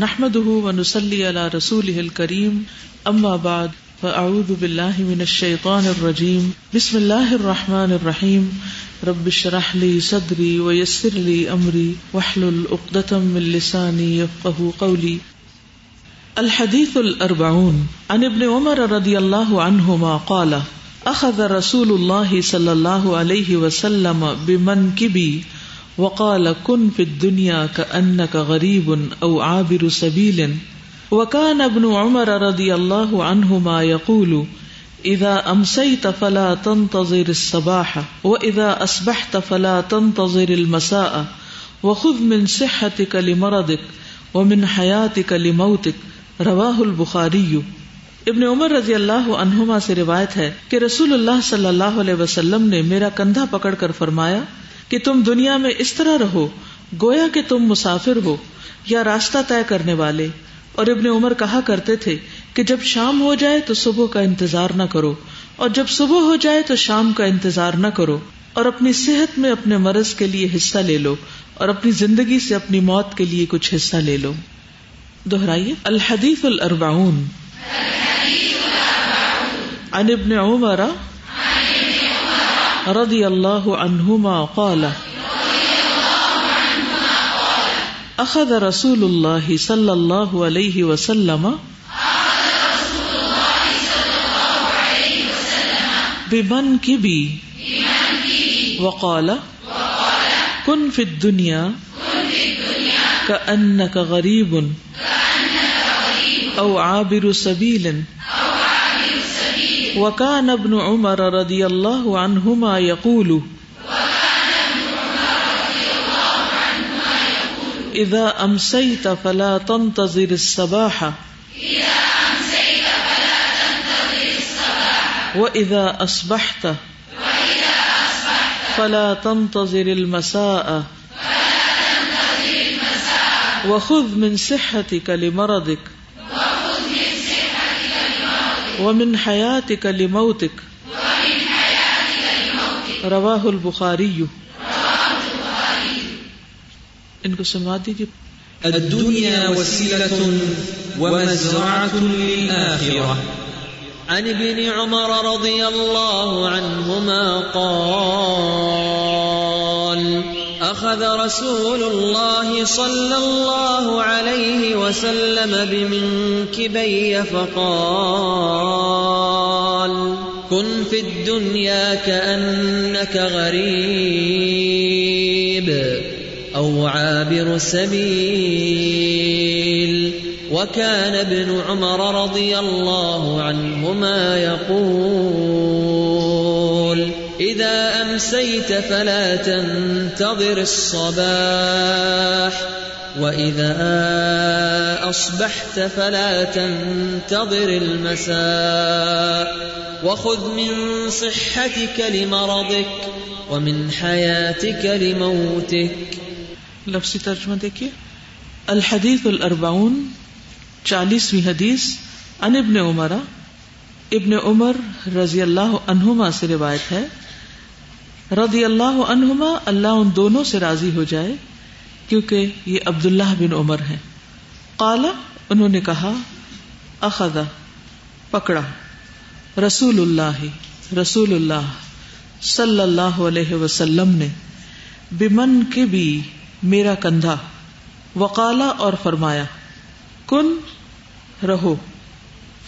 نحمده ونسلي على رسوله الكريم اما بعد فاعوذ بالله من الشيطان الرجيم. بسم الله الرحمن الرحيم. رب اشرح لي صدري ويسر لي امري واحلل عقدة من لساني يفقهوا قولي. الحديث الأربعون. عن ابن عمر رضي الله عنهما قال اخذ رسول الله صلى الله عليه وسلم بمنكبي وقال کن كن في الدنيا كأنك غريب أو عابر سبيل. وكان ابن عمر رضي الله عنهما يقول، إذا أمسيت فلا تنتظر الصباح، وإذا أصبحت فلا تنتظر المساء، وخذ من صحتك لمرضك، ومن حياتك لموتك. رواہ البخاری ابن عمر رضی اللہ عنہما سے روایت ہے کہ رسول اللہ صلی اللہ علیہ وسلم نے میرا کندھا پکڑ کر فرمایا کہ تم دنیا میں اس طرح رہو، گویا کہ تم مسافر ہو یا راستہ طے کرنے والے۔ اور ابن عمر کہا کرتے تھے کہ جب شام ہو جائے تو صبح کا انتظار نہ کرو، اور جب صبح ہو جائے تو شام کا انتظار نہ کرو۔ اور اپنی صحت میں اپنے مرض کے لیے حصہ لے لو، اور اپنی زندگی سے اپنی موت کے لیے کچھ حصہ لے لو۔ دوہرائیے الحدیث الاربعون۔ عن ابن عمر رضی اللہ عنہما قال اخذ رسول اللہ صلی اللہ علیہ وسلم بمن کبی وقال کن فی الدنیا كأنك غریب او عابر سبیل. وكان ابن عمر رضي الله عنهما يقول إذا أمسيت فلا تنتظر الصباح. وإذا أصبحت. فلا تنتظر المساء. وخذ من صحتك لمرضك. ومن حياتك لموتك رواہ البخاری ان کو سنوا دیجیے الدنيا وسيلة ومزرعة للآخرة. عن ابن عمر رضي الله عنهما قال أخذ رسول الله صلى الله عليه وسلم بمنكبي فقال، كن في الدنيا كأنك غريب أو عابر سبيل. وكان ابن عمر رضي الله عنهما يقول إذا أمسيت فلا تنتظر الصباح، وإذا أصبحت فلا تنتظر المساء. وخذ من صحتك لمرضك، ومن حياتك لموتك. لفظی ترجمہ دیکھیے. الحدیث الاربعون، چالیسویں حدیث ان ابن عمرہ ابن عمر رضی اللہ عنہما سے روایت ہے رضی اللہ عنہما اللہ ان دونوں سے راضی ہو جائے کیونکہ یہ عبداللہ بن عمر ہیں۔ قالا انہوں نے کہا اخذا پکڑا۔ رسول اللہ رسول اللہ صلی اللہ علیہ وسلم نے، بمن کے بھی میرا کندھا۔ وقالا اور فرمایا، کن، رہو۔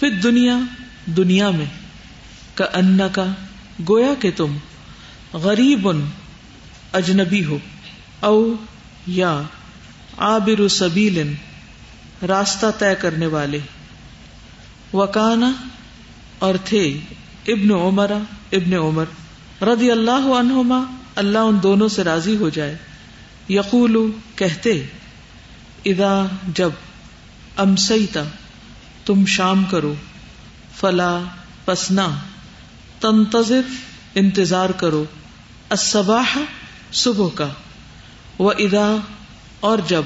پھر دنیا دنیا میں کا ان کا گویا کہ تم غریب اجنبی ہو، او یا آبر سبیل راستہ طے کرنے والے۔ وکانا اور تھے ابن عمر ابن عمر رضی اللہ عنہما، اللہ ان دونوں سے راضی ہو جائے۔ یقول کہتے ادا جب امسیتا تم شام کرو۔ فلا پسنا تنتظر، انتظار کرو۔ الصباح صبح کا وہ ادا اور جب۔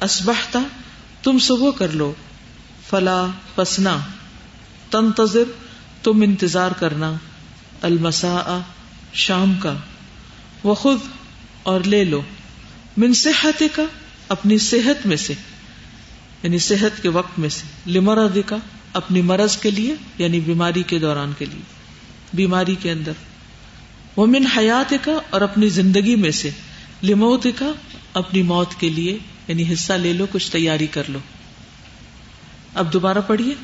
اسبحتا تم صبح کر لو۔ فلا پسنا تنتظر، تم انتظار کرنا۔ المسا شام کا۔ وہ خود اور لے لو۔ من صحت کا اپنی صحت میں سے۔ یعنی صحت کے وقت میں سے۔ لمرد کا اپنی مرض کے لیے یعنی بیماری کے دوران کے لیے۔ بیماری کے اندر۔ وہ من حیات کا اور اپنی زندگی میں سے لموت کا اپنی موت کے لیے یعنی حصہ لے لو، کچھ تیاری کر لو۔ اب دوبارہ پڑھیے۔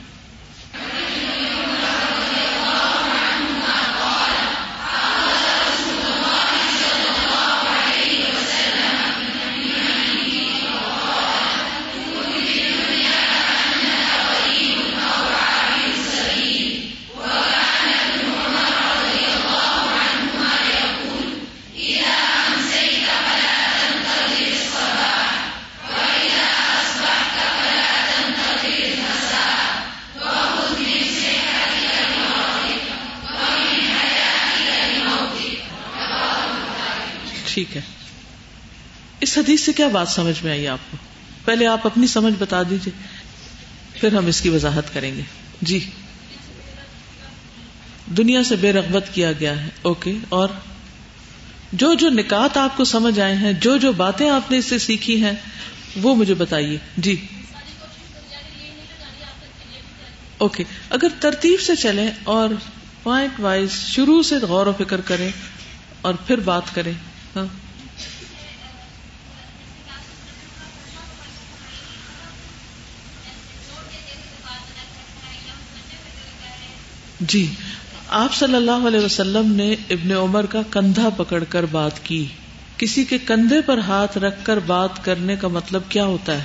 حدیث سے کیا بات سمجھ میں آئی آپ کو؟ پہلے آپ اپنی سمجھ بتا دیجیے پھر ہم اس کی وضاحت کریں گے۔ جی۔ دنیا سے بے رغبت کیا گیا ہے، اوکے، اور جو جو نکات آپ کو سمجھ آئے ہیں، جو جو باتیں آپ نے اس سے سیکھی ہیں، وہ مجھے بتائیے۔ جی۔ اوکے۔ اگر ترتیب سے چلیں اور پوائنٹ وائز شروع سے غور و فکر کریں اور پھر بات کریں ہاں۔ جی آپ صلی اللہ علیہ وسلم نے ابن عمر کا کندھا پکڑ کر بات کی۔ کسی کے کندھے پر ہاتھ رکھ کر بات کرنے کا مطلب کیا ہوتا ہے؟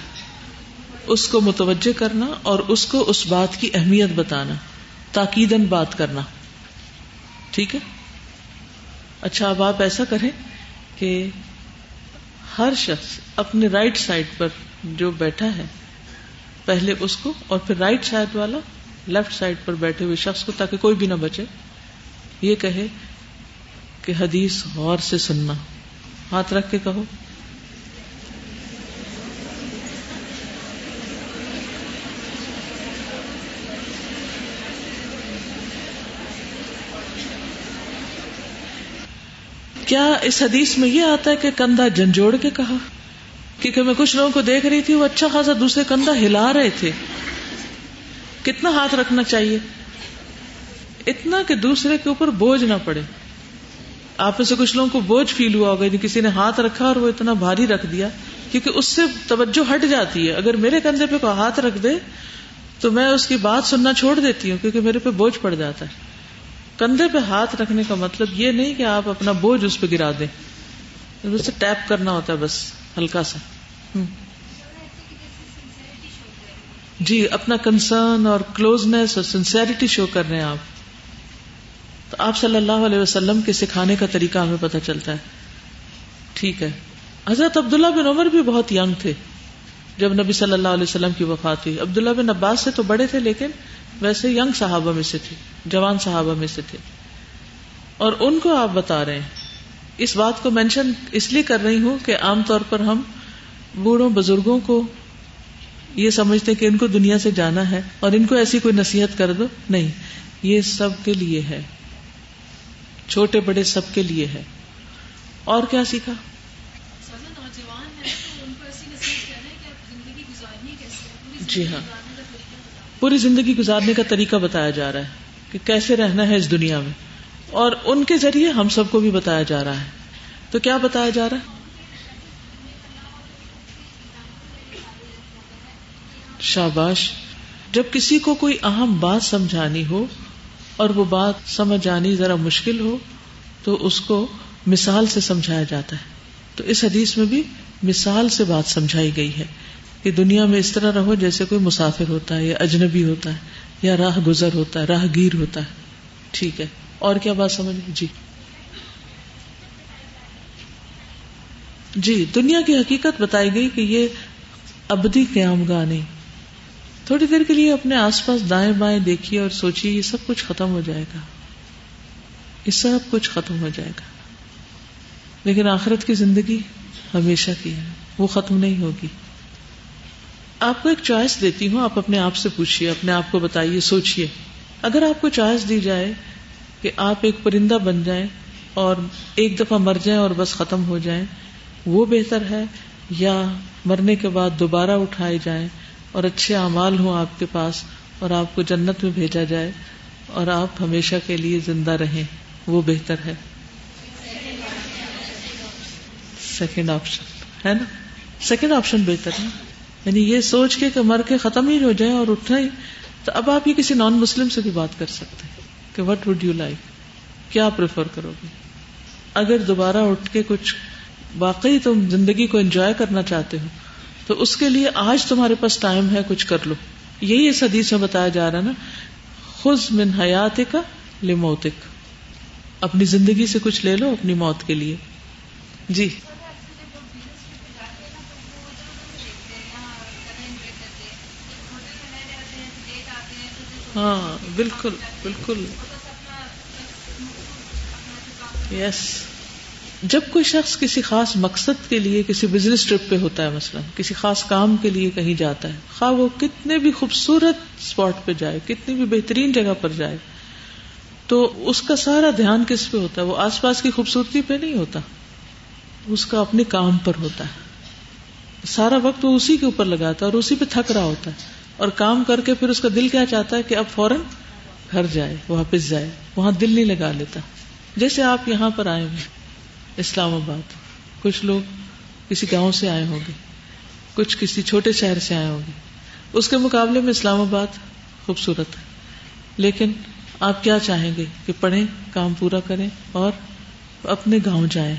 اس کو متوجہ کرنا اور اس کو اس بات کی اہمیت بتانا تاکیدن بات کرنا۔ ٹھیک ہے؟ اچھا اب آپ ایسا کریں کہ ہر شخص اپنے رائٹ سائڈ پر جو بیٹھا ہے، پہلے اس کو اور پھر رائٹ سائڈ والا لیفٹ سائڈ پر بیٹھے ہوئے شخص کو تاکہ کوئی بھی نہ بچے، یہ کہے کہ حدیث غور سے سننا۔ ہاتھ رکھ کے کہو۔ کیا اس حدیث میں یہ آتا ہے کہ کندھا جھنجھوڑ کے کہا؟ کیونکہ میں کچھ لوگوں کو دیکھ رہی تھی، وہ اچھا خاصا دوسرے کندھا ہلا رہے تھے۔ کتنا ہاتھ رکھنا چاہیے؟ اتنا کہ دوسرے کے اوپر بوجھ نہ پڑے۔ آپ میں سے کچھ لوگوں کو بوجھ فیل ہوا ہوگا کسی نے ہاتھ رکھا اور وہ اتنا بھاری رکھ دیا، کیونکہ اس سے توجہ ہٹ جاتی ہے۔ اگر میرے کندھے پہ کوئی ہاتھ رکھ دے، تو میں اس کی بات سننا چھوڑ دیتی ہوں، کیونکہ میرے پہ بوجھ پڑ جاتا ہے۔ کندھے پہ ہاتھ رکھنے کا مطلب یہ نہیں کہ آپ اپنا بوجھ اس پہ گرا دیں۔ اسے ٹیپ کرنا ہوتا ہے بس، ہلکا سا۔ جی اپنا کنسرن اور کلوزنس اور سنسیریٹی شو کر رہے ہیں آپ۔ تو آپ صلی اللہ علیہ وسلم کے سکھانے کا طریقہ ہمیں پتہ چلتا ہے۔ ٹھیک ہے۔ حضرت عبداللہ بن عمر بھی بہت ینگ تھے۔ جب نبی صلی اللہ علیہ وسلم کی وفات ہوئی۔ عبداللہ بن عباس سے تو بڑے تھے، لیکن ویسے ینگ صحابہ میں سے تھے، جوان صحابہ میں سے تھے۔ اور ان کو آپ بتا رہے ہیں۔ اس بات کو مینشن اس لیے کر رہی ہوں کہ عام طور پر ہم بوڑھوں بزرگوں کو یہ سمجھتے کہ ان کو دنیا سے جانا ہے اور ان کو ایسی کوئی نصیحت کر دو؟ نہیں یہ سب کے لیے ہے۔ چھوٹے بڑے سب کے لیے ہے۔ اور کیا سیکھا؟ جی ہاں۔ پوری زندگی گزارنے کا طریقہ بتایا جا رہا ہے کہ کیسے رہنا ہے اس دنیا میں۔ اور ان کے ذریعے ہم سب کو بھی بتایا جا رہا ہے۔ تو کیا بتایا جا رہا ہے؟ شاباش، جب کسی کو کوئی اہم بات سمجھانی ہو اور وہ بات سمجھ آنی ذرا مشکل ہو، تو اس کو مثال سے سمجھایا جاتا ہے۔ تو اس حدیث میں بھی مثال سے بات سمجھائی گئی ہے کہ دنیا میں اس طرح رہو جیسے کوئی مسافر ہوتا ہے یا اجنبی ہوتا ہے یا راہ گزر ہوتا ہے راہ گیر ہوتا ہے۔ ٹھیک ہے۔ اور کیا بات سمجھ جی۔ جی دنیا کی حقیقت بتائی گئی کہ یہ ابدی قیام گاہ نہیں۔ تھوڑی دیر کے لیے اپنے آس پاس دائیں بائیں دیکھیے اور سوچیے، یہ سب کچھ ختم ہو جائے گا۔ یہ سب کچھ ختم ہو جائے گا۔ لیکن آخرت کی زندگی ہمیشہ کی ہے، وہ ختم نہیں ہوگی۔ آپ کو ایک چوائس دیتی ہوں، آپ اپنے آپ سے پوچھیے، اپنے آپ کو بتائیے، سوچیے۔ اگر آپ کو چوائس دی جائے کہ آپ ایک پرندہ بن جائیں اور ایک دفعہ مر جائیں اور بس ختم ہو جائیں، وہ بہتر ہے یا مرنے کے بعد دوبارہ اٹھائے جائیں اور اچھے اعمال ہوں آپ کے پاس اور آپ کو جنت میں بھیجا جائے اور آپ ہمیشہ کے لیے زندہ رہیں، وہ بہتر ہے۔ سیکنڈ آپشن ہے نا؟ سیکنڈ آپشن بہتر ہے۔ یعنی یہ سوچ کے کہ مر کے ختم ہی ہو جائے اور اٹھنا ہی، تو اب آپ یہ کسی نان مسلم سے بھی بات کر سکتے ہیں کہ وٹ وڈ یو لائک کیا پریفر کرو گے؟ اگر دوبارہ اٹھ کے کچھ واقعی تم زندگی کو انجوائے کرنا چاہتے ہو تو اس کے لیے آج تمہارے پاس ٹائم ہے، کچھ کر لو۔ یہی اس حدیث میں بتایا جا رہا نا۔ خز من حیات کا لموتک۔ اپنی زندگی سے کچھ لے لو اپنی موت کے لیے۔ جی۔ ہاں بالکل بالکل۔ یس جب کوئی شخص کسی خاص مقصد کے لیے، کسی بزنس ٹرپ پہ ہوتا ہے مثلا، کسی خاص کام کے لیے کہیں جاتا ہے، خواہ وہ کتنے بھی خوبصورت اسپاٹ پہ جائے، کتنی بھی بہترین جگہ پر جائے، تو اس کا سارا دھیان کس پہ ہوتا ہے؟ وہ آس پاس کی خوبصورتی پہ نہیں ہوتا، اس کا اپنے کام پر ہوتا ہے۔ سارا وقت وہ اسی کے اوپر لگاتا ہے اور اسی پہ تھک رہا ہوتا ہے۔ اور کام کر کے پھر اس کا دل کیا چاہتا ہے کہ اب فوراً گھر جائے، واپس جائے، وہاں دل نہیں لگا لیتا۔ جیسے آپ یہاں پر آئے ہوئے۔ اسلام آباد۔ کچھ لوگ کسی گاؤں سے آئے ہوں گے، کچھ کسی چھوٹے شہر سے آئے ہوں گے۔ اس کے مقابلے میں اسلام آباد خوبصورت ہے۔ لیکن آپ کیا چاہیں گے کہ پڑھیں، کام پورا کریں اور اپنے گاؤں جائیں؟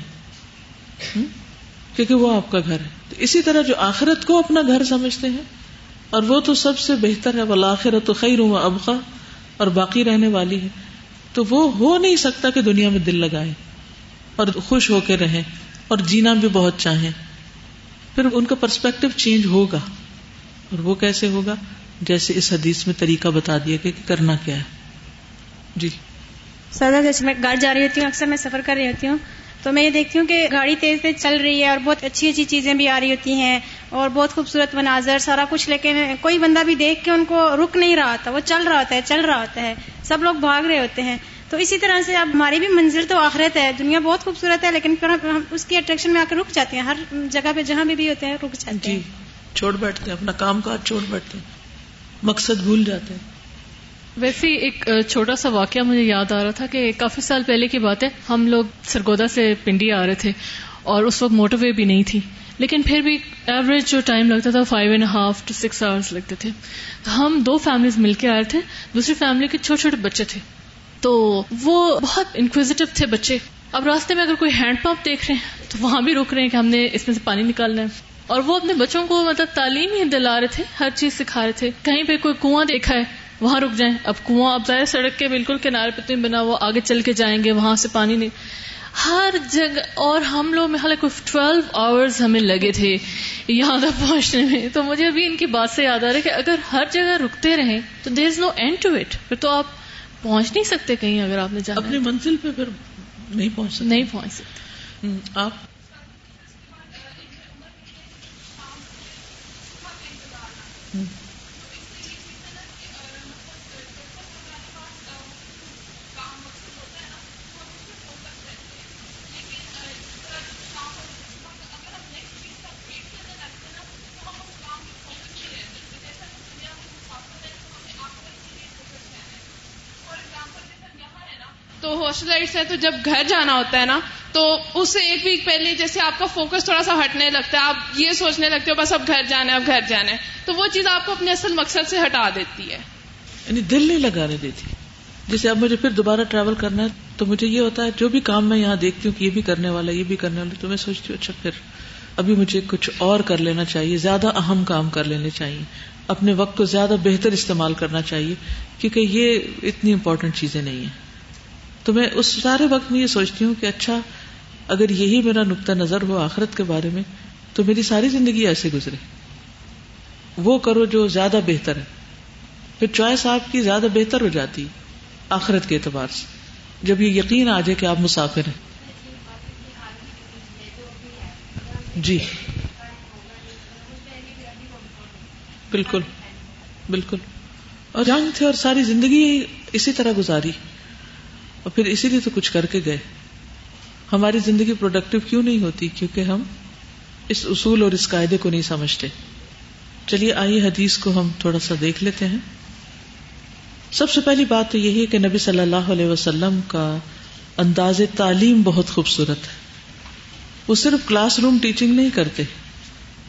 کیونکہ وہ آپ کا گھر ہے۔ تو اسی طرح جو آخرت کو اپنا گھر سمجھتے ہیں، اور وہ تو سب سے بہتر ہے وہ آخرت تو خیر ہوں ابقا، اور باقی رہنے والی ہے۔ تو وہ ہو نہیں سکتا کہ دنیا میں دل لگائے۔ اور خوش ہو کے رہیں اور جینا بھی بہت چاہیں۔ پھر ان کا پرسپیکٹو چینج ہوگا۔ اور وہ کیسے ہوگا؟ جیسے اس حدیث میں طریقہ بتا دیا کہ کرنا کیا ہے۔ جی۔ سر جیسے میں گاڑی جا رہی ہوتی ہوں، اکثر میں سفر کر رہی ہوتی ہوں، تو میں یہ دیکھتی ہوں کہ گاڑی تیز تیز چل رہی ہے اور بہت اچھی اچھی چیزیں بھی آ رہی ہوتی ہیں اور بہت خوبصورت مناظر، سارا کچھ لیکن کوئی بندہ بھی دیکھ کے ان کو رک نہیں رہا ہوتا وہ چل رہا ہوتا ہے، چل رہا ہوتا ہے۔ سب لوگ بھاگ رہے ہوتے ہیں۔ تو اسی طرح سے اب ہماری بھی منزل تو آخرت ہے دنیا بہت خوبصورت ہے لیکن پھر ہم اس کی اٹریکشن میں آ کے رک جاتے ہیں۔ ہر جگہ پہ جہاں بھی, بھی ہوتے ہیں رک جاتے ہیں۔ جی چھوڑ بیٹھتے ہیں اپنا کام کاج چھوڑ بیٹھتے ہیں۔ مقصد بھول جاتے ہیں۔ ویسے ایک چھوٹا سا واقعہ مجھے یاد آ رہا تھا کہ کافی سال پہلے کی بات ہے ہم لوگ سرگودا سے پنڈی آ رہے تھے اور اس وقت موٹر وے بھی نہیں تھی۔ لیکن پھر بھی ایوریج جو ٹائم لگتا تھا five and half to six hours لگتے تھے۔ ہم دو فیملیز مل کے آئے تھے دوسری فیملی کے چھوٹے چھوٹے بچے تھے۔ تو وہ بہت انکویزیٹو تھے بچے۔ اب راستے میں اگر کوئی ہینڈ پمپ دیکھ رہے ہیں، تو وہاں بھی روک رہے ہیں کہ ہم نے اس میں سے پانی نکالنا ہے۔ اور وہ اپنے بچوں کو مطلب تعلیم ہی دلا رہے تھے، ہر چیز سکھا رہے تھے۔ کہیں پہ کوئی کنواں دیکھا ہے، وہاں رک جائیں۔ اب کنواں اب ظاہر سڑک کے بالکل کنارے پہ بنا، وہ آگے چل کے جائیں گے، وہاں سے پانی نہیں۔ ہر جگہ، اور ہم لوگ میں حالانکہ ٹویلو آورز ہمیں لگے تھے یہاں تک پہنچنے میں۔ تو مجھے ابھی ان کی بات سے یاد آ رہا ہے کہ اگر ہر جگہ رکتے رہیں، تو there is no end to it پھر تو آپ پہنچ نہیں سکتے کہیں اگر آپ نے جانا اپنی منزل پہ پھر نہیں پہنچ سکتے۔ نہیں پہنچ سکتے۔ آپ تو ہاسٹل لائٹس ہے تو جب گھر جانا ہوتا ہے نا، تو اس سے ایک ویک پہلے جیسے آپ کا فوکس تھوڑا سا ہٹنے لگتا ہے، آپ یہ سوچنے لگتے ہو، بس اب گھر جانا ہے، اب گھر جانا ہے۔ تو وہ چیز آپ کو اپنے اصل مقصد سے ہٹا دیتی ہے۔ یعنی دل نہیں لگانے دیتی۔ جیسے اب مجھے پھر دوبارہ ٹریول کرنا ہے، تو مجھے یہ ہوتا ہے، جو بھی کام میں یہاں دیکھتی ہوں کہ یہ بھی کرنے والا، یہ بھی کرنے والا، تو میں سوچتی ہوں اچھا پھر ابھی مجھے کچھ اور کر لینا چاہیے، زیادہ اہم کام کر لینے چاہیے۔ اپنے وقت کو زیادہ بہتر استعمال کرنا چاہیے، کیونکہ یہ اتنی امپورٹنٹ چیزیں نہیں ہیں۔ تو میں اس سارے وقت میں یہ سوچتی ہوں کہ اچھا اگر یہی میرا نقطۂ نظر ہو آخرت کے بارے میں، تو میری ساری زندگی ایسے گزرے۔ وہ کرو جو زیادہ بہتر ہے۔ پھر چوائس آپ کی زیادہ بہتر ہو جاتی آخرت کے اعتبار سے۔ جب یہ یقین آ جائے کہ آپ مسافر ہیں۔ جی۔ بالکل۔ بالکل۔ اور جان تھے اور ساری زندگی اسی طرح گزاری۔ اور پھر اسی لیے تو کچھ کر کے گئے۔ ہماری زندگی پروڈکٹیو کیوں نہیں ہوتی؟ کیونکہ ہم اس اصول اور اس قاعدے کو نہیں سمجھتے۔ چلیے، آئیے حدیث کو ہم تھوڑا سا دیکھ لیتے ہیں۔ سب سے پہلی بات تو یہی ہے کہ نبی صلی اللہ علیہ وسلم کا انداز تعلیم بہت خوبصورت ہے۔ وہ صرف کلاس روم ٹیچنگ نہیں کرتے،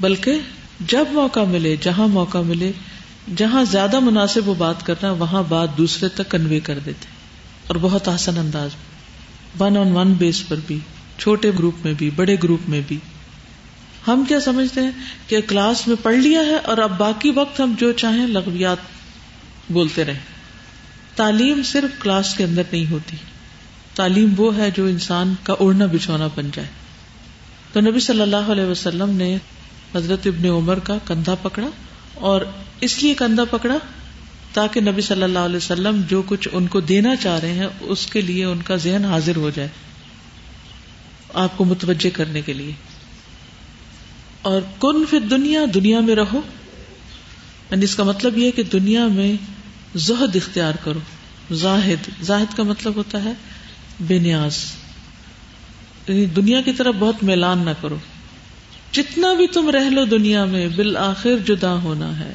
بلکہ جب موقع ملے، جہاں موقع ملے، جہاں زیادہ مناسب وہ بات کرنا، وہاں بات دوسرے تک کنوے کر دیتے۔ اور بہت آسان انداز ون آن ون بیس پر بھی، چھوٹے گروپ میں بھی، بڑے گروپ میں بھی۔ ہم کیا سمجھتے ہیں کہ کلاس میں پڑھ لیا ہے اور اب باقی وقت ہم جو چاہیں لغویات بولتے رہیں۔ تعلیم صرف کلاس کے اندر نہیں ہوتی۔ تعلیم وہ ہے جو انسان کا اڑنا بچھونا بن جائے۔ تو نبی صلی اللہ علیہ وسلم نے حضرت ابن عمر کا کندھا پکڑا اور اس لیے کندھا پکڑا تاکہ نبی صلی اللہ علیہ وسلم جو کچھ ان کو دینا چاہ رہے ہیں، اس کے لیے ان کا ذہن حاضر ہو جائے آپ کو متوجہ کرنے کے لیے۔ اور کن پھر دنیا دنیا میں رہو۔ یعنی اس کا مطلب یہ کہ دنیا میں زہد اختیار کرو۔ زاہد زاہد کا مطلب ہوتا ہے بے نیاز۔ یعنی دنیا کی طرف بہت میلان نہ کرو۔ جتنا بھی تم رہ لو دنیا میں، بالآخر جدا ہونا ہے۔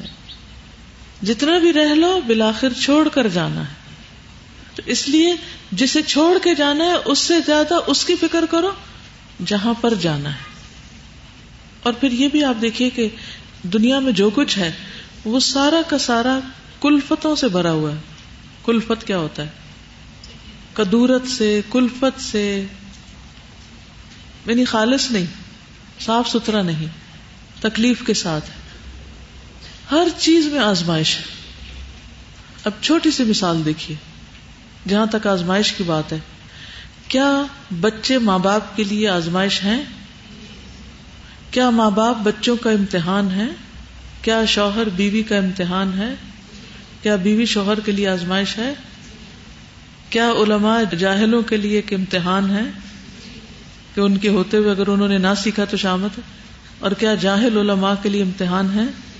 جتنا بھی رہ لو، بالآخر چھوڑ کر جانا ہے۔ تو اس لیے جسے چھوڑ کے جانا ہے، اس سے زیادہ اس کی فکر کرو جہاں پر جانا ہے۔ اور پھر یہ بھی آپ دیکھیے کہ دنیا میں جو کچھ ہے، وہ سارا کا سارا کلفتوں سے بھرا ہوا ہے۔ کلفت کیا ہوتا ہے؟ کدورت سے، کلفت سے۔ یعنی خالص نہیں، صاف ستھرا نہیں، تکلیف کے ساتھ۔ ہے ہر چیز میں آزمائش ہے۔ اب چھوٹی سی مثال دیکھیے، جہاں تک آزمائش کی بات ہے، کیا بچے ماں باپ کے لیے آزمائش ہیں؟ کیا ماں باپ بچوں کا امتحان ہے کیا شوہر بیوی کا امتحان ہے؟ کیا بیوی شوہر کے لیے آزمائش ہے؟ کیا علماء جاہلوں کے لیے ایک امتحان ہے؟ کہ ان کے ہوتے ہوئے اگر انہوں نے نہ سیکھا تو شامت ہے۔ اور کیا جاہل علماء کے لیے امتحان ہے؟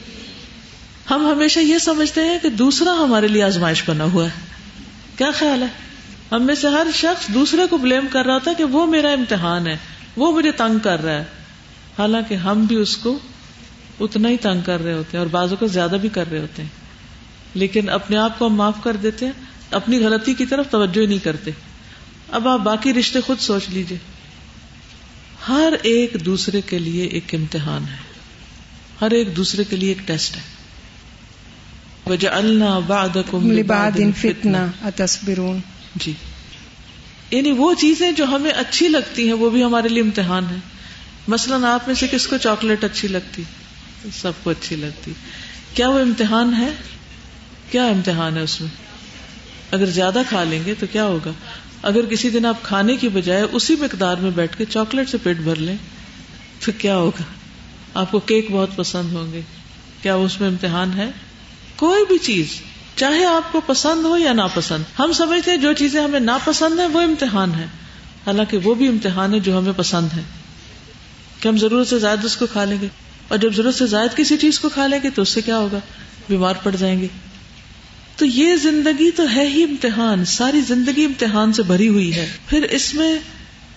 ہم ہمیشہ یہ سمجھتے ہیں کہ دوسرا ہمارے لیے آزمائش بنا ہوا ہے۔ کیا خیال ہے؟ ہم میں سے ہر شخص دوسرے کو بلیم کر رہا تھا کہ وہ میرا امتحان ہے، وہ مجھے تنگ کر رہا ہے۔ حالانکہ ہم بھی اس کو اتنا ہی تنگ کر رہے ہوتے ہیں اور بازو کو زیادہ بھی کر رہے ہوتے ہیں۔ لیکن اپنے آپ کو ہم معاف کر دیتے ہیں، اپنی غلطی کی طرف توجہ ہی نہیں کرتے۔ اب آپ باقی رشتے خود سوچ لیجیے ہر ایک دوسرے کے لیے ایک امتحان ہے۔ ہر ایک دوسرے کے لیے ایک ٹیسٹ ہے۔ جی۔ یعنی وہ چیزیں جو ہمیں اچھی لگتی ہیں وہ بھی ہمارے لیے امتحان ہے مثلاً آپ میں سے کس کو چاکلیٹ اچھی لگتی؟ سب کو اچھی لگتی۔ کیا وہ امتحان ہے؟ کیا امتحان ہے اس میں؟ اگر زیادہ کھا لیں گے تو کیا ہوگا؟ اگر کسی دن آپ کھانے کی بجائے اسی مقدار میں بیٹھ کے چاکلیٹ سے پیٹ بھر لیں تو کیا ہوگا؟ آپ کو کیک بہت پسند ہوں گے۔ کیا اس میں امتحان ہے؟ کوئی بھی چیز، چاہے آپ کو پسند ہو یا ناپسند، ہم سمجھتے ہیں جو چیزیں ہمیں ناپسند ہیں، وہ امتحان ہے حالانکہ وہ بھی امتحان ہے جو ہمیں پسند ہے کہ ہم ضرورت سے زائد اس کو کھا لیں گے۔ اور جب ضرورت سے زائد کسی چیز کو کھا لیں گے تو اس سے کیا ہوگا؟ بیمار پڑ جائیں گے۔ تو یہ زندگی تو ہے ہی امتحان، ساری زندگی امتحان سے بھری ہوئی ہے۔ پھر اس میں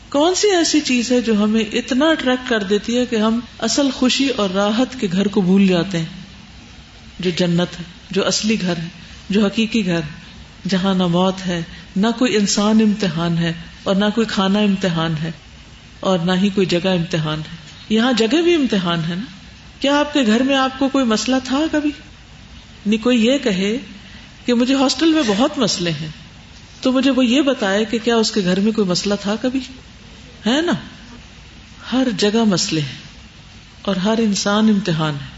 کون سی ایسی چیز ہے جو ہمیں اتنا اٹریکٹ کر دیتی ہے کہ ہم اصل خوشی اور راحت کے گھر کو بھول جاتے ہیں؟ جو جنت ہے۔ جو اصلی گھر ہے، جو حقیقی گھر ہے، جہاں نہ موت ہے، نہ کوئی انسان امتحان ہے اور نہ کوئی کھانا امتحان ہے اور نہ ہی کوئی جگہ امتحان ہے۔ یہاں جگہ بھی امتحان ہے نا؟ کیا آپ کے گھر میں آپ کو کوئی مسئلہ تھا کبھی؟ نہیں، کوئی یہ کہے کہ مجھے ہاسٹل میں بہت مسئلے ہیں، تو مجھے وہ یہ بتائے کہ کیا اس کے گھر میں کوئی مسئلہ تھا کبھی؟ ہے نا؟ ہر جگہ مسئلے ہیں اور ہر انسان امتحان ہے۔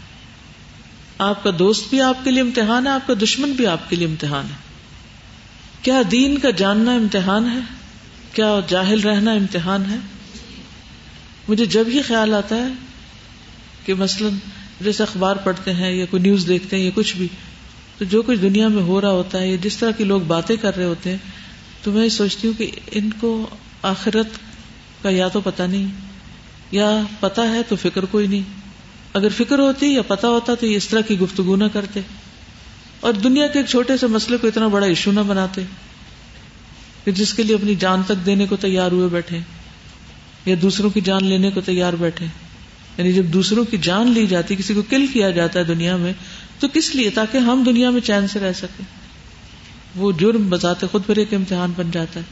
آپ کا دوست بھی آپ کے لیے امتحان ہے، آپ کا دشمن بھی آپ کے لیے امتحان ہے۔ کیا دین کا جاننا امتحان ہے؟ کیا جاہل رہنا امتحان ہے؟ مجھے جب ہی خیال آتا ہے کہ مثلاً جیسے اخبار پڑھتے ہیں یا کوئی نیوز دیکھتے ہیں یا کچھ بھی، تو جو کچھ دنیا میں ہو رہا ہوتا ہے یا جس طرح کے لوگ باتیں کر رہے ہوتے ہیں، تو میں سوچتی ہوں کہ ان کو آخرت کا یا تو پتا نہیں، یا پتا ہے تو فکر کوئی نہیں۔ اگر فکر ہوتی یا پتا ہوتا تو یہ اس طرح کی گفتگو نہ کرتے اور دنیا کے ایک چھوٹے سے مسئلے کو اتنا بڑا ایشو نہ بناتے کہ جس کے لیے اپنی جان تک دینے کو تیار ہوئے بیٹھے یا دوسروں کی جان لینے کو تیار بیٹھے یعنی جب دوسروں کی جان لی جاتی، کسی کو کل کیا جاتا ہے دنیا میں، تو کس لیے؟ تاکہ ہم دنیا میں چین سے رہ سکیں۔ وہ جرم بذات خود پر ایک امتحان بن جاتا ہے۔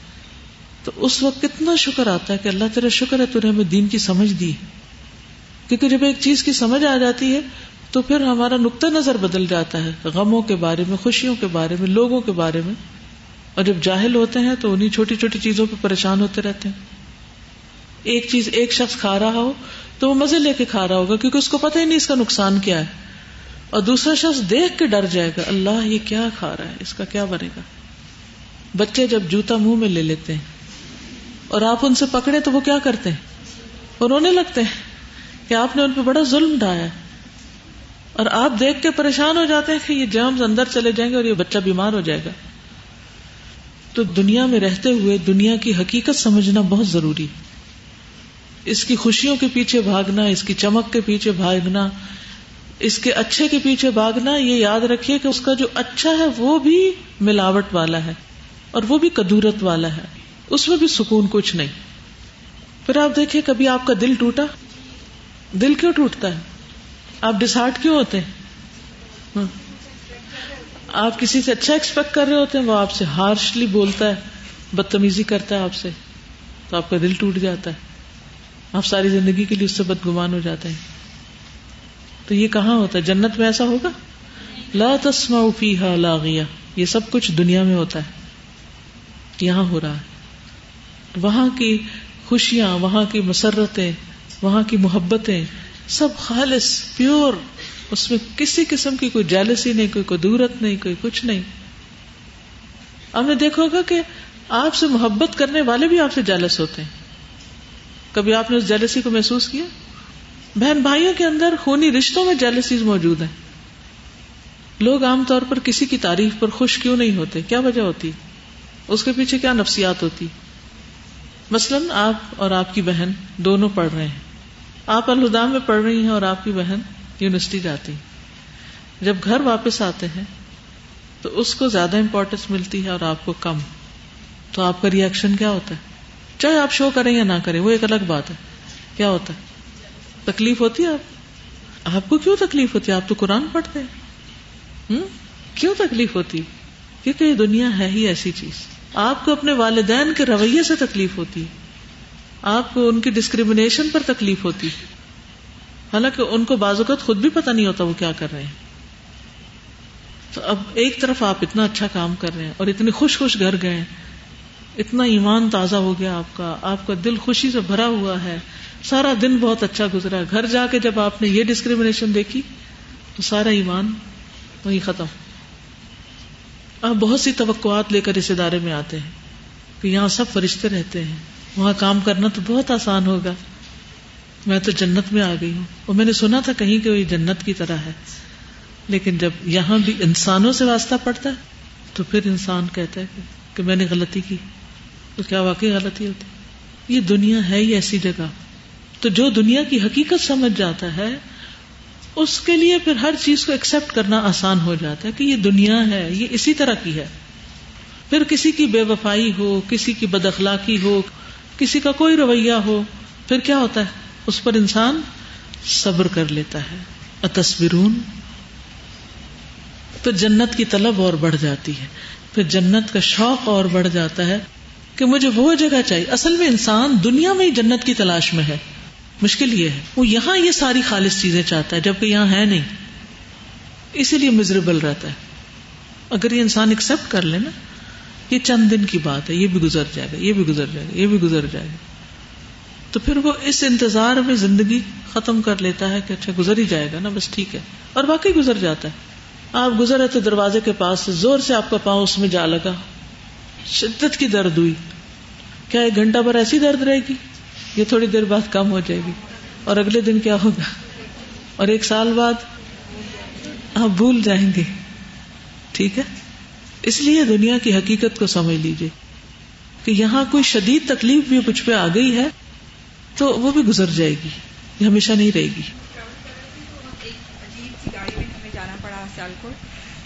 تو اس وقت کتنا شکر آتا ہے کہ اللہ تیرا شکر ہے تھی ہمیں دین کی سمجھ دی کیونکہ جب ایک چیز کی سمجھ آ جاتی ہے تو پھر ہمارا نقطۂ نظر بدل جاتا ہے غموں کے بارے میں، خوشیوں کے بارے میں، لوگوں کے بارے میں۔ اور جب جاہل ہوتے ہیں تو انہیں چھوٹی چھوٹی چیزوں پہ پریشان ہوتے رہتے ہیں۔ ایک چیز ایک شخص کھا رہا ہو تو وہ مزے لے کے کھا رہا ہوگا کیونکہ اس کو پتہ ہی نہیں اس کا نقصان کیا ہے۔ اور دوسرا شخص دیکھ کے ڈر جائے گا، اللہ یہ کیا کھا رہا ہے، اس کا کیا بنے گا؟ بچے جب جوتا منہ میں لے لیتے ہیں اور آپ ان سے پکڑے تو وہ کیا کرتے ہیں؟ اور رونے لگتے ہیں۔ کہ آپ نے ان پہ بڑا ظلم ڈایا اور آپ دیکھ کے پریشان ہو جاتے ہیں کہ یہ جرمز اندر چلے جائیں گے اور یہ بچہ بیمار ہو جائے گا۔ تو دنیا میں رہتے ہوئے دنیا کی حقیقت سمجھنا بہت ضروری اس کی خوشیوں کے پیچھے بھاگنا، اس کی چمک کے پیچھے بھاگنا، اس کے اچھے کے پیچھے بھاگنا، یہ یاد رکھیے کہ اس کا جو اچھا ہے وہ بھی ملاوٹ والا ہے اور وہ بھی کدورت والا ہے۔ اس میں بھی سکون کچھ نہیں۔ پھر آپ دیکھیں کبھی آپ کا دل ٹوٹا۔ دل کیوں ٹوٹتا ہے؟ آپ ڈسہارٹ کیوں ہوتے ہیں؟ ہاں۔ آپ کسی سے اچھا ایکسپیکٹ کر رہے ہوتے ہیں، وہ آپ سے ہارشلی بولتا ہے، بدتمیزی کرتا ہے آپ سے، تو آپ کا دل ٹوٹ جاتا ہے۔ آپ ساری زندگی کے لیے اس سے بدگمان ہو جاتے ہیں۔ تو یہ کہاں ہوتا ہے؟ جنت میں ایسا ہوگا؟ لا تسما فیہا لاغیہ۔ یہ سب کچھ دنیا میں ہوتا ہے۔ یہاں ہو رہا ہے۔ وہاں کی خوشیاں، وہاں کی مسرتیں وہاں کی محبتیں سب خالص، پیور، اس میں کسی قسم کی کوئی جیلسی نہیں، کوئی قدورت نہیں، کوئی کچھ نہیں۔ آپ نے دیکھو گا کہ آپ سے محبت کرنے والے بھی آپ سے جیلس ہوتے ہیں۔ کبھی آپ نے اس جیلسی کو محسوس کیا؟ بہن بھائیوں کے اندر خونی رشتوں میں جیلسیز موجود ہیں۔ لوگ عام طور پر کسی کی تعریف پر خوش کیوں نہیں ہوتے؟ کیا وجہ ہوتی؟ اس کے پیچھے کیا نفسیات ہوتی؟ مثلاً آپ اور آپ کی بہن دونوں پڑھ رہے ہیں۔ آپ الہدا میں پڑھ رہی ہیں اور آپ کی بہن یونیورسٹی جاتی جب گھر واپس آتے ہیں تو اس کو زیادہ امپورٹینس ملتی ہے اور آپ کو کم۔ تو آپ کا ریئیکشن کیا ہوتا ہے؟ چاہے آپ شو کریں یا نہ کریں، وہ ایک الگ بات ہے۔ کیا ہوتا ہے؟ تکلیف ہوتی ہے آپ؟ آپ کو کیوں تکلیف ہوتی ہے؟ آپ تو قرآن پڑھتے ہیں۔ کیوں تکلیف ہوتی کیونکہ یہ دنیا ہے ہی ایسی چیز۔ آپ کو اپنے والدین کے رویے سے تکلیف ہوتی ہے۔ آپ کو ان کی ڈسکریمنیشن پر تکلیف ہوتی حالانکہ ان کو بعض اوقات خود بھی پتا نہیں ہوتا وہ کیا کر رہے ہیں۔ تو اب ایک طرف آپ اتنا اچھا کام کر رہے ہیں اور اتنے خوش خوش گھر گئے اتنا ایمان تازہ ہو گیا آپ کا۔ آپ کا دل خوشی سے بھرا ہوا ہے۔ سارا دن بہت اچھا گزرا۔ گھر جا کے جب آپ نے یہ ڈسکریمنیشن دیکھی، تو سارا ایمان وہی ختم۔ آپ بہت سی توقعات لے کر اس ادارے میں آتے ہیں کہ یہاں سب فرشتے رہتے ہیں۔ وہاں کام کرنا تو بہت آسان ہوگا۔ میں تو جنت میں آ گئی ہوں۔ اور میں نے سنا تھا کہیں کہ وہ جنت کی طرح ہے۔ لیکن جب یہاں بھی انسانوں سے واسطہ پڑتا ہے، تو پھر انسان کہتا ہے کہ میں نے غلطی کی۔ تو کیا واقعی غلطی ہوتی؟ یہ دنیا ہے ہی ایسی جگہ۔ تو جو دنیا کی حقیقت سمجھ جاتا ہے، اس کے لیے پھر ہر چیز کو ایکسپٹ کرنا آسان ہو جاتا ہے کہ یہ دنیا ہے، یہ اسی طرح کی ہے۔ پھر کسی کی بے وفائی ہو، کسی کی بد اخلاقی ہو کسی کا کوئی رویہ ہو، پھر کیا ہوتا ہے؟ اس پر انسان صبر کر لیتا ہے۔ تصویرون تو جنت کی طلب اور بڑھ جاتی ہے۔ پھر جنت کا شوق اور بڑھ جاتا ہے کہ مجھے وہ جگہ چاہیے۔ اصل میں انسان دنیا میں ہی جنت کی تلاش میں ہے۔ مشکل یہ ہے۔ وہ یہاں یہ ساری خالص چیزیں چاہتا ہے، جبکہ یہاں ہے نہیں۔ اسی لیے مزریبل رہتا ہے۔ اگر یہ انسان ایکسپٹ کر لے نا یہ چند دن کی بات ہے، یہ بھی گزر جائے گا، یہ بھی گزر جائے گا، یہ بھی گزر جائے گا۔ تو پھر وہ اس انتظار میں زندگی ختم کر لیتا ہے کہ اچھا گزر ہی جائے گا نا، بس ٹھیک ہے۔ اور باقی گزر جاتا ہے۔ آپ گزر رہے تھے دروازے کے پاس سے زور سے آپ کا پاؤں اس میں جا لگا۔ شدت کی درد ہوئی۔ کیا ایک گھنٹہ پر ایسی درد رہے گی؟ یہ تھوڑی دیر بعد کم ہو جائے گی۔ اور اگلے دن کیا ہوگا؟ اور ایک سال بعد آپ بھول جائیں گے۔ ٹھیک ہے؟ اس لیے دنیا کی حقیقت کو سمجھ لیجیے کہ یہاں کوئی شدید تکلیف بھی کچھ پہ آ گئی ہے تو وہ بھی گزر جائے گی، یہ ہمیشہ نہیں رہے گی۔ جانا پڑا سال کو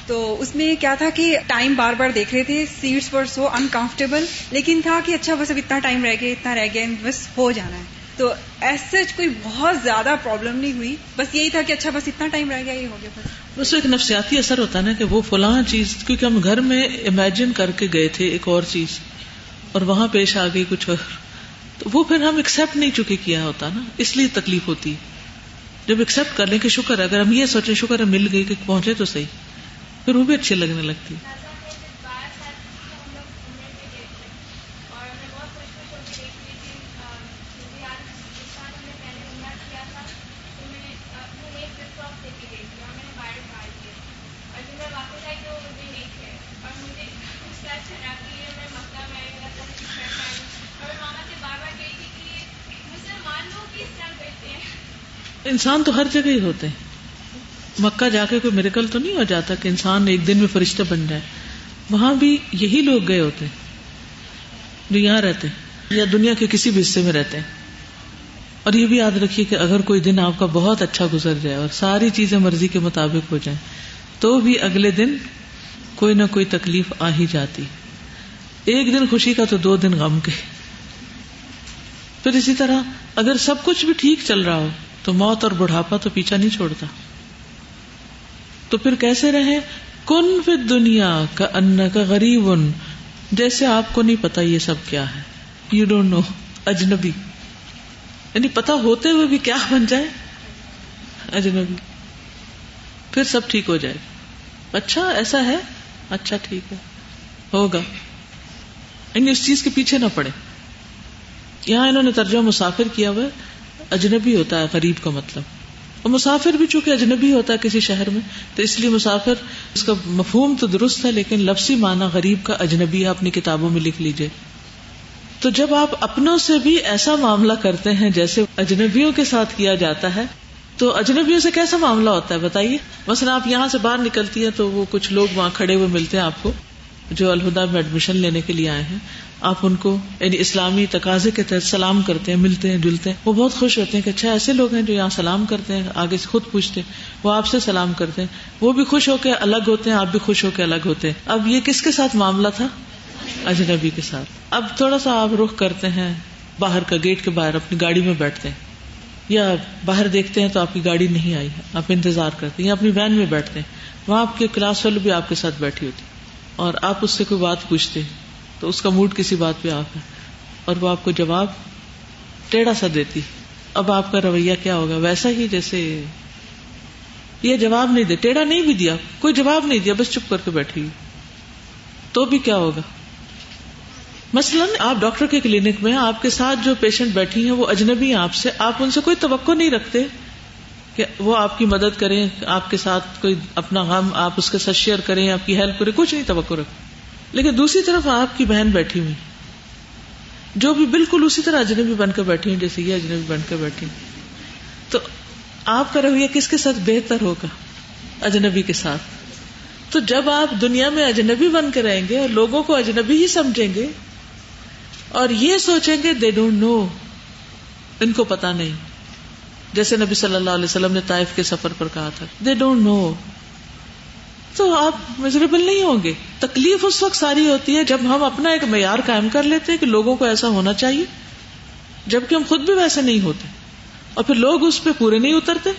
تو اس میں کیا تھا کہ ٹائم بار بار دیکھ رہے تھے، سیٹس پر سو انکمفرٹیبل لیکن تھا کہ اچھا بس اب اتنا ٹائم رہ گیا، اتنا رہ گیا، بس ہو جانا ہے۔ تو ایسے کوئی بہت زیادہ پرابلم نہیں ہوئی۔ بس یہی تھا کہ اچھا بس اتنا ٹائم رہ گیا، یہ ہو گیا بس۔ اس ایک نفسیاتی اثر ہوتا ہے نا کہ وہ فلاں چیز، کیونکہ ہم گھر میں امیجن کر کے گئے تھے ایک اور چیز، اور وہاں پیش آ گئی کچھ اور۔ تو وہ پھر ہم ایکسپٹ نہیں چکے کیا ہوتا نا، اس لیے تکلیف ہوتی۔ جب ایکسپٹ کر لیں کہ شکر اگر ہم یہ سوچیں شکر ہے، مل گئی کہ پہنچے تو صحیح۔ پھر وہ بھی اچھی لگنے لگتی انسان تو ہر جگہ ہی ہوتے ہیں۔ مکہ جا کے کوئی میریکل تو نہیں ہو جاتا کہ انسان ایک دن میں فرشتہ بن جائے۔ وہاں بھی یہی لوگ گئے ہوتے ہیں۔ جو یہاں رہتے ہیں۔ یا دنیا کے کسی بھی حصے میں رہتے ہیں۔ اور یہ بھی یاد رکھیے کہ اگر کوئی دن آپ کا بہت اچھا گزر جائے اور ساری چیزیں مرضی کے مطابق ہو جائیں، تو بھی اگلے دن کوئی نہ کوئی تکلیف آ ہی جاتی۔ ایک دن خوشی کا تو دو دن غم کے۔ پھر اسی طرح اگر سب کچھ بھی ٹھیک چل رہا ہو تو موت اور بڑھاپا تو پیچھا نہیں چھوڑتا۔ تو پھر کیسے رہے؟ کن فی دنیا کا ان کا غریب ان جیسے آپ کو نہیں پتا یہ سب کیا ہے۔ یو ڈونٹ نو اجنبی۔ یعنی پتا ہوتے ہوئے بھی کیا بن جائے؟ اجنبی۔ پھر سب ٹھیک ہو جائے۔ اچھا ایسا ہے؟ اچھا ٹھیک ہے۔ ہوگا۔ یعنی اس چیز کے پیچھے نہ پڑے۔ یہاں انہوں نے ترجمہ مسافر کیا ہوا اجنبی ہوتا ہے، غریب کا مطلب۔ اور مسافر بھی چونکہ اجنبی ہوتا ہے کسی شہر میں، تو اس لیے مسافر، اس کا مفہوم تو درست ہے، لیکن لفظی معنی غریب کا اجنبی ہے، اپنی کتابوں میں لکھ لیجیے تو جب آپ اپنوں سے بھی ایسا معاملہ کرتے ہیں جیسے اجنبیوں کے ساتھ کیا جاتا ہے، تو اجنبیوں سے کیسا معاملہ ہوتا ہے؟ بتائیے۔ مثلا آپ یہاں سے باہر نکلتی ہیں تو وہ کچھ لوگ وہاں کھڑے ہوئے ملتے ہیں آپ کو۔ جو الہدا میں ایڈمیشن لینے کے لیے آئے ہیں، آپ ان کو یعنی اسلامی تقاضے کے تحت سلام کرتے ہیں، ملتے ہیں، جلتے ہیں۔ وہ بہت خوش ہوتے ہیں کہ اچھا ایسے لوگ ہیں جو یہاں سلام کرتے ہیں، آگے سے خود پوچھتے ہیں، وہ آپ سے سلام کرتے ہیں۔ وہ بھی خوش ہو کے الگ ہوتے ہیں، آپ بھی خوش ہو کے الگ ہوتے ہیں۔ اب یہ کس کے ساتھ معاملہ تھا؟ اجنبی کے ساتھ۔ اب تھوڑا سا آپ رخ کرتے ہیں، باہر کا گیٹ کے باہر، اپنی گاڑی میں بیٹھتے ہیں۔ یا باہر دیکھتے ہیں تو آپ کی گاڑی نہیں آئی، آپ انتظار کرتے ہیں، یا اپنی وین میں بیٹھتے ہیں۔ وہاں آپ کے کلاس والے بھی آپ کے ساتھ بیٹھی ہوتی۔ اور آپ اس سے کوئی بات پوچھتے تو اس کا موڈ کسی بات پہ آپ ہے اور وہ آپ کو جواب ٹیڑھا سا دیتی اب آپ کا رویہ کیا ہوگا؟ ویسا ہی جیسے یہ جواب نہیں دے، ٹیڑھا نہیں بھی دیا، کوئی جواب نہیں دیا، بس چپ کر کے بیٹھی تو بھی کیا ہوگا؟ مثلاً آپ ڈاکٹر کے کلینک میں آپ کے ساتھ جو پیشنٹ بیٹھی ہیں، وہ اجنبی ہیں آپ سے، آپ ان سے کوئی توقع نہیں رکھتے کہ وہ آپ کی مدد کریں، آپ کے ساتھ کوئی اپنا غم، آپ اس کے ساتھ شیئر کریں، آپ کی ہیلپ کریں، کچھ نہیں توقع رکھتے لیکن دوسری طرف آپ کی بہن بیٹھی ہوئی، جو بھی بالکل اسی طرح اجنبی بن کر بیٹھی ہوں جیسے یہ اجنبی بن کر بیٹھی تو آپ کا رویہ کس کے ساتھ بہتر ہوگا؟ اجنبی کے ساتھ۔ تو جب آپ دنیا میں اجنبی بن کے رہیں گے اور لوگوں کو اجنبی ہی سمجھیں گے اور یہ سوچیں گے دے ڈونٹ نو ان کو پتا نہیں۔ جیسے نبی صلی اللہ علیہ وسلم نے طائف کے سفر پر کہا تھا دے ڈونٹ نو تو آپ میزریبل نہیں ہوں گے۔ تکلیف اس وقت ساری ہوتی ہے جب ہم اپنا ایک معیار قائم کر لیتے ہیں کہ لوگوں کو ایسا ہونا چاہیے، جبکہ ہم خود بھی ویسے نہیں ہوتے۔ اور پھر لوگ اس پہ پورے نہیں اترتے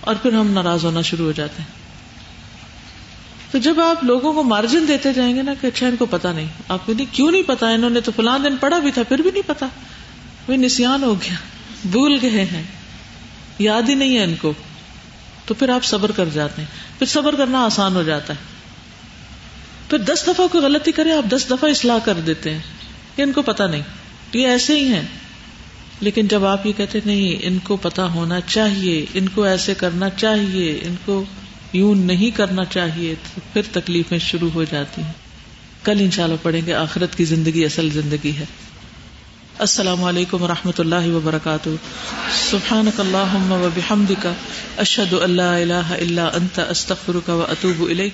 اور پھر ہم ناراض ہونا شروع ہو جاتے ہیں۔ تو جب آپ لوگوں کو مارجن دیتے جائیں گے نا کہ اچھا ان کو پتا نہیں، آپ کو نہیں، کیوں نہیں پتا انہوں نے تو فلاں دن پڑھا بھی تھا، پھر بھی نہیں پتا وہ نسان ہو گیا، بھول گئے ہیں۔ یاد ہی نہیں ہے ان کو۔ تو پھر آپ صبر کر جاتے ہیں۔ پھر صبر کرنا آسان ہو جاتا ہے۔ پھر دس دفعہ کوئی غلطی کرے، آپ دس دفعہ اصلاح کر دیتے ہیں۔ کہ ان کو پتا نہیں۔ یہ ایسے ہی ہیں۔ لیکن جب آپ یہ کہتے نہیں، ان کو پتا ہونا چاہیے، ان کو ایسے کرنا چاہیے، ان کو یوں نہیں کرنا چاہیے، تو پھر تکلیفیں شروع ہو جاتی ہیں۔ کل انشاءاللہ پڑھیں گے، آخرت کی زندگی اصل زندگی ہے۔ السلام علیکم و رحمۃ اللہ وبرکاتہ۔ سبحان اللہ و بحمد کا اشد اللہ اللہ اللہ انت استخر کا و اطوب علیہ